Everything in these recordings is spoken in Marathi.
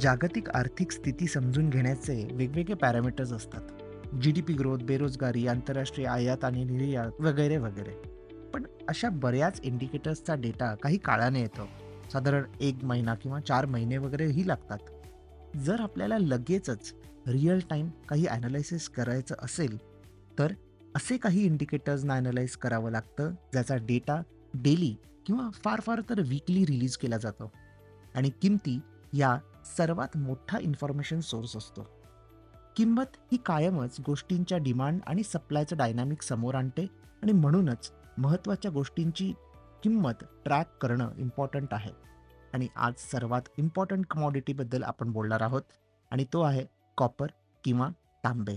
जागतिक आर्थिक स्थिती समजून घेण्याचे वेगवेगळे पॅरामीटर्स असतात. जी-डी-पी ग्रोथ, बेरोजगारी, आंतरराष्ट्रीय आयात आणि निर्यात वगैरे, वगैरे. पण अशा बऱ्याच इंडिकेटर्सचा डेटा काही काळाने येतो. साधारण एक महिना किंवा चार महिने वगैरेही लागतात. जर आपल्याला लगेचच रिअल टाईम काही एनालिसिस करायचं असेल, तर असे काही इंडिकेटर्सना ॲनलाईज करावं लागतं, ज्याचा डेटा डेली किंवा फार फार तर वीकली रिलीज केला जातो. आणि किमती या सर्वात मोठा इन्फॉर्मेशन सोर्स असतो. किंमत ही कायमच गोष्टींच्या डिमांड आणि सप्लायचं डायनॅमिक समोर आणते आणि म्हणूनच महत्त्वाच्या गोष्टींची किंमत ट्रॅक करणं इम्पॉर्टंट आहे. आणि आज सर्वात इम्पॉर्टंट कमॉडिटीबद्दल आपण बोलणार आहोत आणि तो आहे कॉपर किंवा तांबे.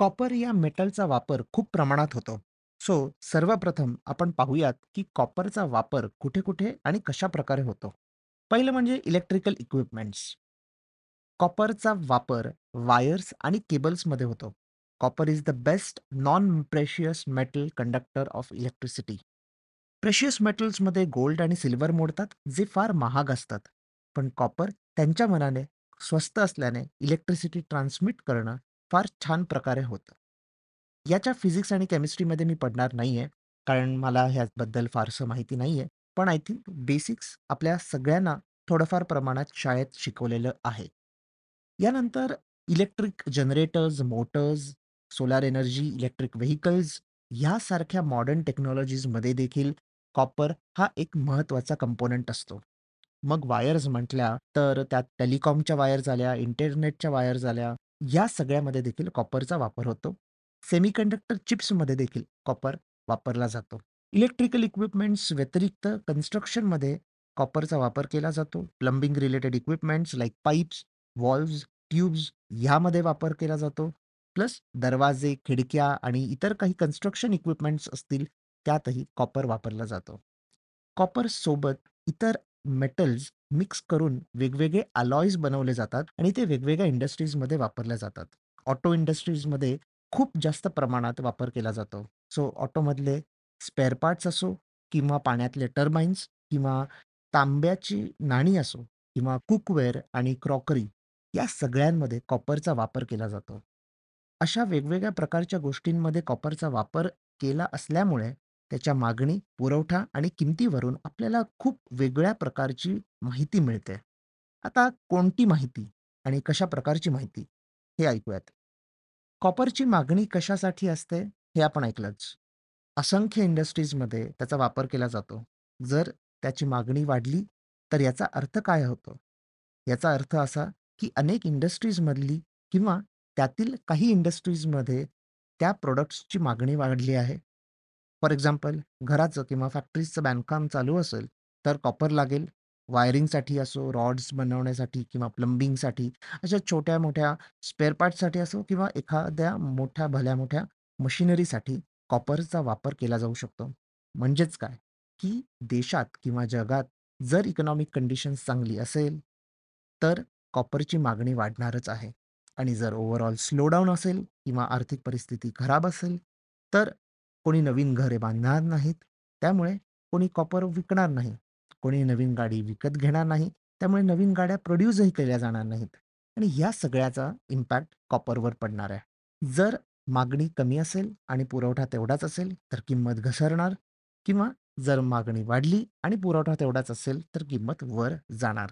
copper या मेटलचा वापर खूप प्रमाणात होतो. सो सर्वप्रथम आपण पाहूयात की कॉपरचा वापर कुठे-कुठे आणि कशाप्रकारे होतो. पहिलं म्हणजे इलेक्ट्रिकल इक्विपमेंट्स. कॉपरचा वापर वायर्स आणि केबल्समध्ये होतो. Copper is the best non precious metal conductor of electricity. Precious मेटल्समध्ये gold आणि सिल्वर मोडतात, जे फार महाग असतात. पण कॉपर त्यांच्या मनाने स्वस्त असल्याने इलेक्ट्रिसिटी ट्रान्समिट करणं फार छान प्रकारे होतं. याच्या फिजिक्स आणि केमिस्ट्रीमध्ये मी पडणार नाहीये, कारण मला ह्याबद्दल फारसं माहिती नाहीये. पण आय थिंक बेसिक्स आपल्या सगळ्यांना थोडंफार प्रमाणात शाळेत शिकवलेलं आहे. यानंतर electric generators, motors, solar energy, electric vehicles ह्यासारख्या मॉडर्न टेक्नॉलॉजीजमध्ये देखील कॉपर हा एक महत्त्वाचा कंपोनंट असतो. मग वायर्स म्हटल्या तर त्यात टेलिकॉमच्या वायर्स आल्या, इंटरनेटच्या वायर्स आल्या. या सगळ्यामध्ये देखील कॉपरचा वापर होतो. सेमीकंडक्टर चिप्समध्ये देखील कॉपर वापरला जातो. इलेक्ट्रिकल इक्विपमेंट्स व्यतिरिक्त कन्स्ट्रक्शनमध्ये कॉपरचा वापर केला जातो. Plumbing related equipments like pipes, valves, tubes ह्यामध्ये वापर केला जातो. प्लस दरवाजे, खिडक्या आणि इतर काही कन्स्ट्रक्शन इक्विपमेंट्स असतील, त्यातही कॉपर वापरला जातो. कॉपरसोबत इतर मेटल्स मिक्स करून वेगवेगळे अलॉईज बनवले जातात आणि ते वेगवेगळ्या इंडस्ट्रीजमध्ये वापरल्या जातात. ऑटो इंडस्ट्रीजमध्ये खूप जास्त प्रमाणात वापर केला जातो. सो ऑटोमधले स्पेअर पार्ट्स असो किंवा पाण्यातले टर्बाइन्स किंवा तांब्याची नाणी असो किंवा कुकवेअर आणि क्रॉकरी या सगळ्यांमध्ये कॉपरचा वापर केला जातो. अशा वेगवेगळ्या प्रकारच्या गोष्टींमध्ये कॉपरचा वापर केला असल्यामुळे त्याच्या मागणी, पुरवठा आणि किमतीवरून आपल्याला खूप वेगळ्या प्रकारची माहिती मिळते. आता कोणती माहिती आणि कशा प्रकारची माहिती हे ऐकूयात. कॉपरची मागणी कशासाठी असते हे आपण ऐकलंच. असंख्य इंडस्ट्रीजमध्ये त्याचा वापर केला जातो. जर त्याची मागणी वाढली, तर याचा अर्थ काय होतो? याचा अर्थ असा की अनेक इंडस्ट्रीजमधली किंवा त्यातील काही इंडस्ट्रीजमध्ये त्या प्रॉडक्ट्सची मागणी वाढली आहे. फॉर एक्झाम्पल घराचं किंवा फॅक्टरीजचं बांधकाम चालू असेल, तर कॉपर लागेल. वायरिंगसाठी असो, रॉड्स बनवण्यासाठी किंवा प्लंबिंगसाठी अशा छोट्या-मोठ्या स्पेअर पार्ट्ससाठी असो किंवा एखाद्या मोठ्या भल्या मोठ्या मशिनरीसाठी कॉपरचा वापर केला जाऊ शकतो. म्हणजेच काय, की देशात किंवा जगात जर इकॉनॉमिक कंडिशन्स चांगली असेल, तर कॉपरची मागणी वाढणारच आहे. आणि जर ओव्हरऑल स्लोडाऊन असेल किंवा आर्थिक परिस्थिती खराब असेल, तर कोणी नवीन घरे बांधणार नाहीत. त्यामुळे कोणी कॉपर विकणार नाही. कोणी नवीन गाडी विकत घेणार नाही. त्यामुळे नवीन गाड्या प्रोड्यूसही केल्या जाणार नाहीत. आणि ह्या सगळ्याचा इम्पॅक्ट कॉपरवर पडणार आहे. जर मागणी कमी असेल आणि पुरवठा तेवढाच असेल, तर किंमत घसरणार किंवा जर मागणी वाढली आणि पुरवठा तेवढाच असेल, तर किंमत वर जाणार.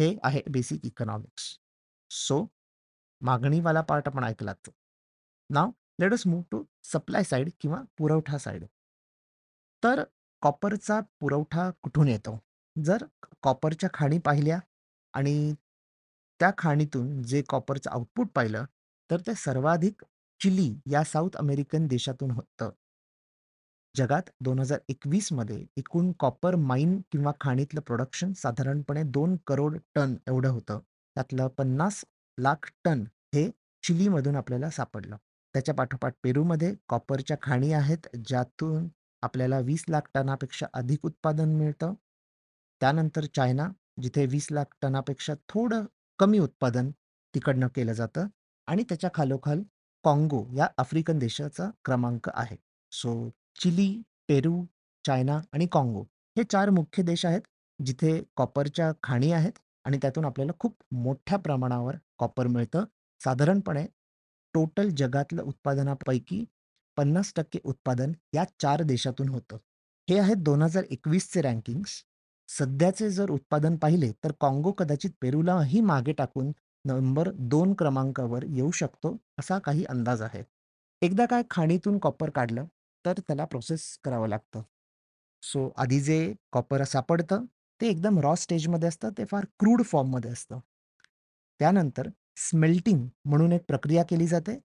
हे आहे बेसिक इकॉनॉमिक्स. सो मागणीवाला पार्ट आपण ऐकलात नाव let us move to supply side किंवा पुरवठा साईड तर कॉपरचा पुरवठा कुठून येतो? जर कॉपरच्या खाणी पाहिल्या आणि त्या खाणीतून जे कॉपरचं आउटपुट पाहिलं, तर ते सर्वाधिक चिली या साऊथ अमेरिकन देशातून होतं. जगात दोन हजार एकवीसमध्ये एकूण कॉपर माईन किंवा खाणीतलं प्रोडक्शन साधारणपणे दोन करोड टन एवढं होतं. त्यातलं 50 लाख टन हे चिलीमधून आपल्याला सापडलं. त्याच्या पाठोपाठ पेरूमध्ये कॉपरच्या खाणी आहेत, ज्यातून आपल्याला 20 लाख टनापेक्षा अधिक उत्पादन मिळतं. त्यानंतर चायना, जिथे 20 लाख टनापेक्षा थोडं कमी उत्पादन तिकडनं केलं जातं आणि त्याच्या खालोखाल काँगो या आफ्रिकन देशाचा क्रमांक आहे. सो चिली, पेरू, चायना आणि काँगो हे 4 मुख्य देश आहेत, जिथे कॉपरच्या खाणी आहेत आणि त्यातून आपल्याला खूप मोठ्या प्रमाणावर कॉपर मिळतं. साधारणपणे टोटल जगातलं उत्पादनापैकी 50% उत्पादन या चार देशातून होतं. हे आहेत 2021 चे रँकिंग्स. सध्याचे जर उत्पादन पाहिले तर काँगो कदाचित पेरूलाही मागे टाकून नंबर दोन क्रमांकावर येऊ शकतो, असा काही अंदाज आहे. एकदा काय खाणीतून कॉपर काढलं, तर त्याला प्रोसेस करावं लागतं. सो आधी जे कॉपर सापडतं, ते एकदम रॉ स्टेजमध्ये असतं. ते फार क्रूड फॉर्ममध्ये असतं. त्यानंतर स्मेल्टिंग म्हणून एक प्रक्रिया केली जाते.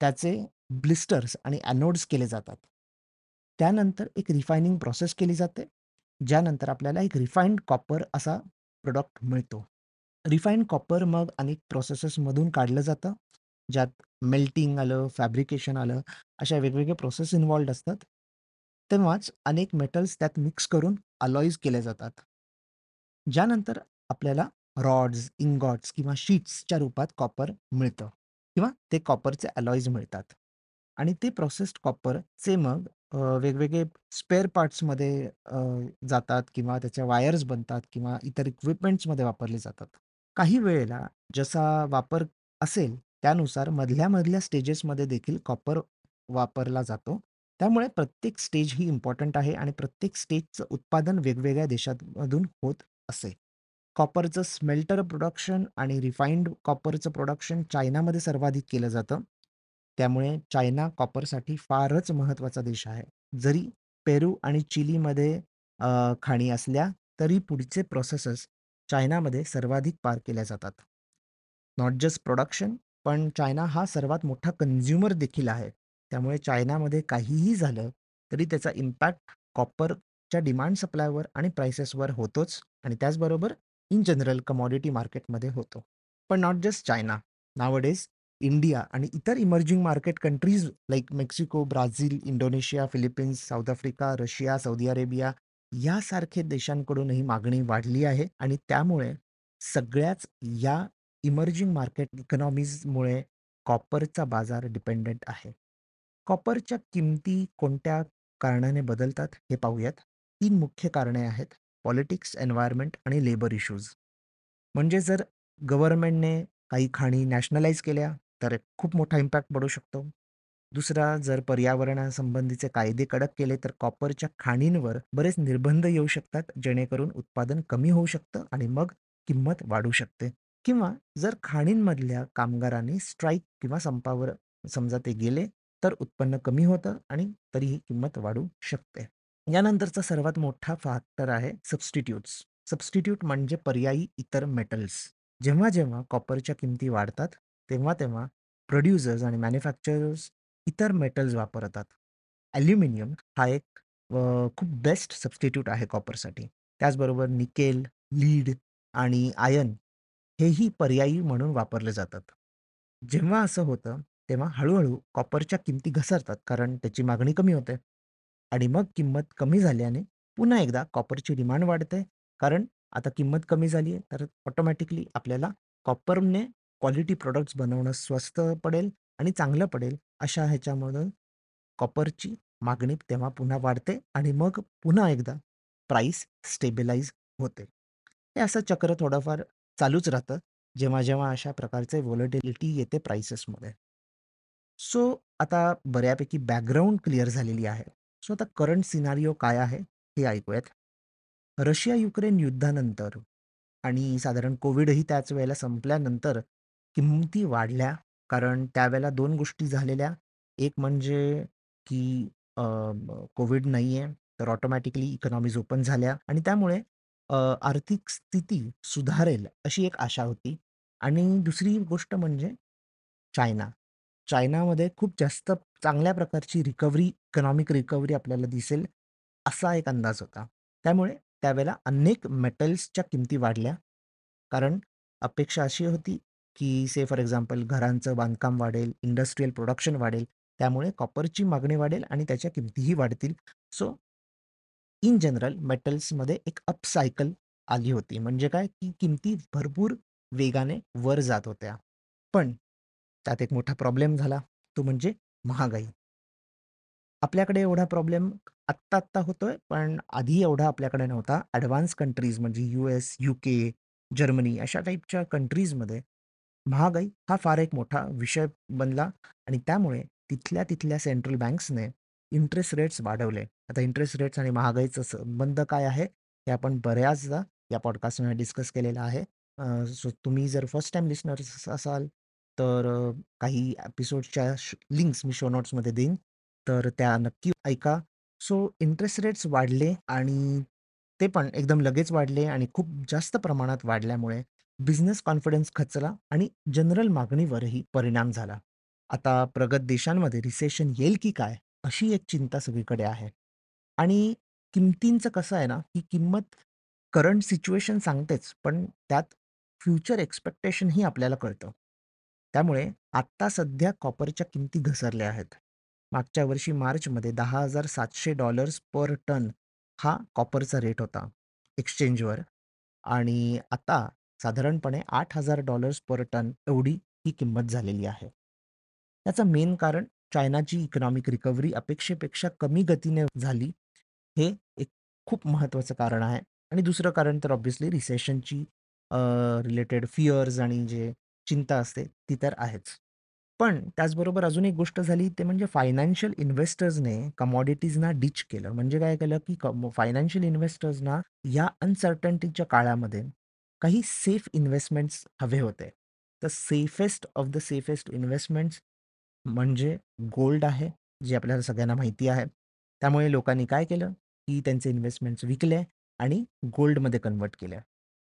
त्याचे ब्लिस्टर्स आणि ॲनोड्स केले जातात. त्यानंतर एक रिफायनिंग प्रोसेस केली जाते. ज्यानंतर आपल्याला एक रिफाईंड कॉपर असा प्रोडक्ट मिळतो. रिफाईंड कॉपर मग अनेक प्रोसेसेसमधून काढलं जातं. ज्यात मेल्टिंग आलं, फॅब्रिकेशन आलं, अशा वेगवेगळे प्रोसेस इन्व्हॉल्व्ड असतात. तेव्हाच अनेक मेटल्स त्यात मिक्स करून अलॉईज केले जातात. ज्यानंतर आपल्याला रॉड्स, इंगॉट्स किंवा शीट्सच्या रूपात कॉपर मिळतं किंवा ते कॉपरचे अलॉईज मिळतात. आणि ते प्रोसेस्ड कॉपरचे मग वेगवेगळे स्पेअर पार्ट्समध्ये जातात किंवा त्याच्या वायर्स बनतात किंवा इतर इक्विपमेंट्समध्ये वापरले जातात. काही वेळेला जसा वापर असेल त्यानुसार मधल्या-मधल्या स्टेजेसमध्ये देखील कॉपर वापरला जातो. त्यामुळे प्रत्येक स्टेज ही इम्पॉर्टंट आहे आणि प्रत्येक स्टेजचं उत्पादन वेगवेगळ्या देशांमधून होत असे. कॉपरचं स्मेल्टर प्रोडक्शन आणि रिफाईंड कॉपरचं प्रोडक्शन चायनामध्ये सर्वाधिक केलं जातं. त्यामुळे चायना कॉपरसाठी फारच महत्त्वाचा देश आहे. जरी पेरू आणि चिलीमध्ये खाणी असल्या तरी पुढचे प्रोसेसेस चायनामध्ये सर्वाधिक पार केल्या जातात. नॉट जस्ट प्रोडक्शन, पण चायना हा सर्वात मोठा कन्झ्युमर देखील आहे. त्यामुळे चायनामध्ये काहीही झालं तरी त्याचा इम्पॅक्ट कॉपरच्या डिमांड सप्लायवर आणि प्राइसेसवर होतोच आणि त्याचबरोबर इन जनरल कमॉडिटी मार्केटमध्ये होतो. पण not just China. Nowadays India आणि इतर emerging market countries like Mexico, Brazil, Indonesia, Philippines, South Africa, Russia, Saudi Arabia यासारखे देशांकडूनही मागणी वाढली आहे आणि त्यामुळे सगळ्याच या इमर्जिंग मार्केट इकॉनॉमीजमुळे कॉपरचा बाजार डिपेंडंट आहे. कॉपरच्या किमती कोणत्या कारणाने बदलतात हे पाहूयात. तीन मुख्य कारणे आहेत. पॉलिटिक्स, एन्व्हायरमेंट आणि लेबर इश्यूज. म्हणजे जर गव्हर्नमेंटने काही खाणी नॅशनलाइज केल्या, तर खूप मोठा इम्पॅक्ट पडू शकतो. दुसरा जर पर्यावरणासंबंधीचे कायदे कडक केले, तर कॉपरच्या खाणींवर बरेच निर्बंध येऊ शकतात, जेणेकरून उत्पादन कमी होऊ शकतं आणि मग किंमत वाढू शकते. किंवा जर खाणींमधल्या कामगारांनी स्ट्राईक किंवा संपावर समजा ते गेले, तर उत्पन्न कमी होतं आणि तरीही किंमत वाढू शकते. यानंतरचा सर्वात मोठा फॅक्टर आहे सबस्टिट्यूट्स. सबस्टिट्यूट म्हणजे पर्यायी इतर मेटल्स. जेव्हा-जेव्हा कॉपरच्या किमती वाढतात, तेव्हा-तेव्हा प्रोड्युसर्स आणि मॅन्युफॅक्चरर्स इतर मेटल्स वापरतात. ॲल्युमिनियम हा एक खूप बेस्ट सबस्टिट्यूट आहे कॉपरसाठी. त्याचबरोबर निकेल, लीड आणि आयन हेही पर्यायी म्हणून वापरले जातात. जेव्हा असं होतं, तेव्हा हळूहळू कॉपरच्या किमती घसरतात, कारण त्याची मागणी कमी होते. आणि मग किंमत कमी झाल्याने पुन्हा एकदा कॉपरची डिमांड वाढते, कारण आता किंमत कमी झाली आहे, तर ऑटोमॅटिकली आपल्याला कॉपरने क्वालिटी प्रॉडक्ट्स बनवणं स्वस्त पडेल आणि चांगलं पडेल, अशा ह्याच्यामधून कॉपरची मागणी तेव्हा पुन्हा वाढते आणि मग पुन्हा एकदा प्राईस स्टेबिलाईज होते. हे असं चक्र थोडंफार चालूच राहतं, जेव्हा-जेव्हा अशा प्रकारचे व्हॉलॅटिलिटी येते प्राइसेसमध्ये. सो आता बऱ्यापैकी बॅकग्राऊंड क्लिअर झालेली आहे. सो आता करंट सिनारिओ काय आहे हे ऐकूयात. रशिया-युक्रेन युद्धानंतर आणि साधारण कोविडही त्याच वेळेला संपल्यानंतर किंमती वाढल्या. कारण त्यावेळेला दोन गोष्टी झालेल्या. एक म्हणजे की कोविड नाही आहे तर ऑटोमॅटिकली इकॉनॉमीज ओपन झाल्या आणि त्यामुळे आर्थिक स्थिती सुधारेल अशी एक आशा होती. आणि दुसरी गोष्ट म्हणजे चायना. चायनामध्ये खूप जास्त चांगल्या प्रकारची रिकव्हरी, इकॉनॉमिक रिकव्हरी आपल्याला दिसेल, असा एक अंदाज होता. त्यामुळे त्यावेळेला अनेक मेटल्सच्या किमती वाढल्या. कारण अपेक्षा अशी होती, की से फॉर एक्झाम्पल घरांचं बांधकाम वाढेल, इंडस्ट्रियल प्रोडक्शन वाढेल, त्यामुळे कॉपरची मागणी वाढेल आणि त्याच्या किमतीही वाढतील. सो इन जनरल मेटल्समध्ये एक अपसायकल आली होती. म्हणजे काय, की किमती भरपूर वेगाने वर जात होत्या. पण त्यात एक मोठा प्रॉब्लेम झाला, तो म्हणजे महागाई. आपल्याकडे एवढा प्रॉब्लेम आत्ता-आत्ता होतोय, पण आधी एवढा आपल्याकडे नव्हता. ॲडव्हान्स कंट्रीज म्हणजे यूएस, यूके, जर्मनी अशा टाईपच्या कंट्रीजमध्ये महागाई हा फार एक मोठा विषय बनला आणि त्यामुळे तिथल्या तिथल्या सेंट्रल बँक्सने इंटरेस्ट रेट्स वाढवले. आता इंटरेस्ट रेट्स आणि महागाईचा संबंध काय आहे, हे आपण बऱ्याचदा या पॉडकास्टमध्ये डिस्कस केलेलं आहे. सो तुम्ही जर फर्स्ट टाईम लिस्नर्स असाल, तर काही एपिसोड्सच्या लिंक्स मी शो नोट्समध्ये देईन. तर त्या नक्की ऐका. सो इंटरेस्ट रेट्स वाढले आणि ते पण एकदम लगेच वाढले आणि खूप जास्त प्रमाणात वाढल्यामुळे बिझनेस कॉन्फिडन्स खचला आणि जनरल मागणीवरही परिणाम झाला. आता प्रगत देशांमध्ये रिसेशन येईल की काय? अशी एक चिंता सगळीकडे आहे. आणि किमतींचं कसं आहे ना, ही किंमत करंट सिच्युएशन सांगतेच, पण त्यात फ्युचर एक्स्पेक्टेशनही आपल्याला कळतं. त्यामुळे आत्ता सध्या कॉपरच्या किमती घसरल्या आहेत. मागच्या वर्षी मार्चमध्ये $10,700 पर टन हा कॉपरचा रेट होता एक्सचेंजवर आणि आता साधारणपणे $8,000 पर टन एवढी ही किंमत झालेली आहे. त्याचं मेन कारण चायनाची इकॉनॉमिक रिकव्हरी अपेक्षेपेक्षा कमी गतीने झाली. हे एक खूप महत्त्वाचं कारण आहे आणि दुसरं कारण तर ऑब्व्हियसली रिसेशनची रिलेटेड फिअर्स आणि जे चिंता असते ती तर आहेच. पण त्याचबरोबर अजून एक गोष्ट झाली ते म्हणजे फायनान्शियल इन्व्हेस्टर्सने कमॉडिटीजना डिच केलं. म्हणजे काय केलं, की फायनान्शियल इन्व्हेस्टर्सना या अनसर्टन्टीच्या काळामध्ये काही सेफ इन्व्हेस्टमेंट्स हवे होते. तर safest of the safest investments म्हणजे गोल्ड आहे, जे आपल्याला सगळ्यांना माहिती आहे. त्यामुळे लोकांनी काय केलं, की त्यांचे इन्व्हेस्टमेंट्स विकले आणि गोल्डमध्ये कन्व्हर्ट केले.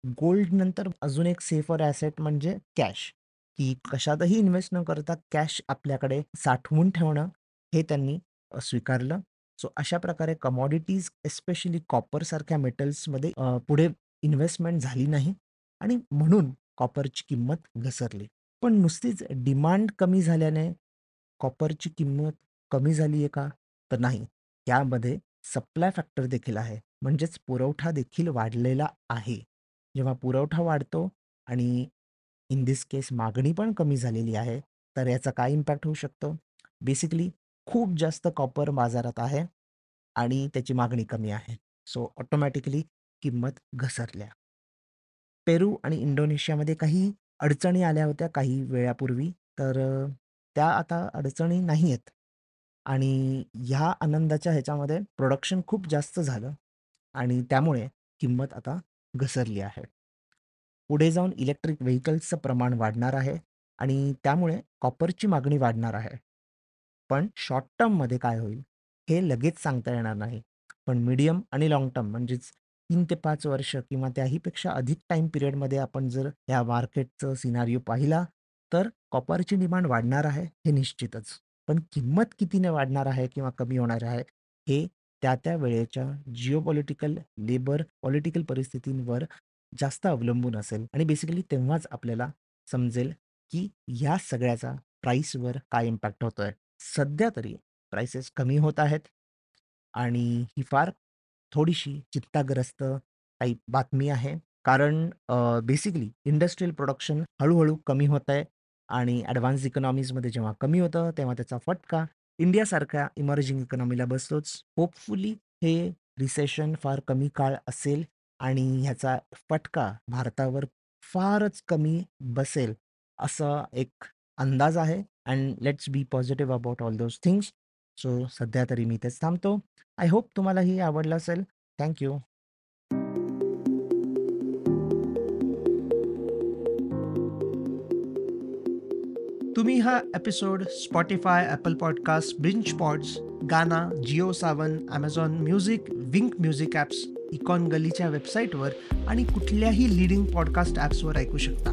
गोल्ड नंतर अजून एक सेफर ॲसेट म्हणजे कॅश, की कशातही इन्व्हेस्ट न करता कॅश आपल्याकडे साठवून ठेवणं, हे त्यांनी स्वीकारलं. सो अशा प्रकारे कमॉडिटीज एस्पेशली कॉपरसारख्या मेटल्समध्ये पुढे इन्व्हेस्टमेंट झाली नाही आणि म्हणून कॉपरची किंमत घसरली. पण नुसतीच डिमांड कमी झाल्याने कॉपरची किंमत कमी झाली आहे का? तर नाही. त्यामध्ये सप्लाय फॅक्टर देखील आहे. म्हणजेच पुरवठा देखील वाढलेला आहे. जेव्हा पुरवठा वाढतो आणि इन दिस केस मागणी पण कमी झालेली आहे, तर याचा काय इम्पॅक्ट होऊ शकतो? बेसिकली खूप जास्त कॉपर बाजारात आहे आणि त्याची मागणी कमी आहे. सो ऑटोमॅटिकली किंमत घसरल्या. पेरू आणि इंडोनेशियामध्ये काही अडचणी आल्या होत्या काही वेळापूर्वी. तर त्या आता अडचणी नाही आहेत. आणि ह्या आनंदाच्या ह्याच्यामध्ये प्रोडक्शन खूप जास्त झालं आणि त्यामुळे किंमत आता घसरली आहे. पुढे जाऊन इलेक्ट्रिक व्हेकल्सचं प्रमाण वाढणार आहे आणि त्यामुळे कॉपरची मागणी वाढणार आहे. पण शॉर्ट टर्ममध्ये काय होईल, हे लगेच सांगता येणार नाही. पण मीडियम आणि लाँग टर्म म्हणजेच 3 ते 5 वर्ष किंवा त्याहीपेक्षा अधिक टाईम पिरियडमध्ये आपण जर या मार्केटचं सिनारिओ पाहिला, तर कॉपरची डिमांड वाढणार आहे, हे निश्चितच. पण किंमत कितीने वाढणार आहे किंवा कमी होणार आहे, हे त्या-त्या वेळेच्या जिओपॉलिटिकल, लेबर, पॉलिटिकल परिस्थितींवर जास्त अवलंबून असेल आणि बेसिकली तेव्हाच आपल्याला समजेल, की या सगळ्याचा प्राईसवर काय इम्पॅक्ट होतोय. सध्या तरी प्राइसेस कमी होत आहेत आणि ही फार थोडीशी चिंताग्रस्त टाईप बातमी आहे. कारण बेसिकली इंडस्ट्रियल प्रोडक्शन हळूहळू कमी होत आहे आणि ॲडव्हान्स इकॉनॉमीजमध्ये जेव्हा कमी होतं, तेव्हा त्याचा फटका इंडियासारख्या इमर्जिंग इकॉनॉमीला बसतोच. होपफुली हे रिसेशन फार कमी काळ असेल आणि ह्याचा फटका भारतावर फारच कमी बसेल, असा एक अंदाज आहे. And let's be positive about all those things. So सध्या तरी मी तेच थांबतो. आय होप तुम्हालाही आवडलं असेल. थँक तुम्ही हा एपिसोड ॲपल पॉडकास्ट बिंच pots Gaana, Jio Saavn, Amazon Music, Wink Music apps, econ गलीच्या वेबसाईटवर आणि कुठल्याही लीडिंग पॉडकास्ट ॲप्सवर ऐकू शकता.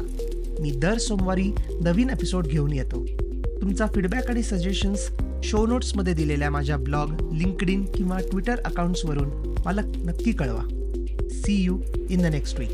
मी दर सोमवारी नवीन एपिसोड घेऊन येतो. तुमचा फीडबॅक आणि सजेशन्स शो नोट्समध्ये दिलेल्या माझ्या ब्लॉग लिंकड किंवा ट्विटर अकाउंट्सवरून मला नक्की कळवा see you in the next week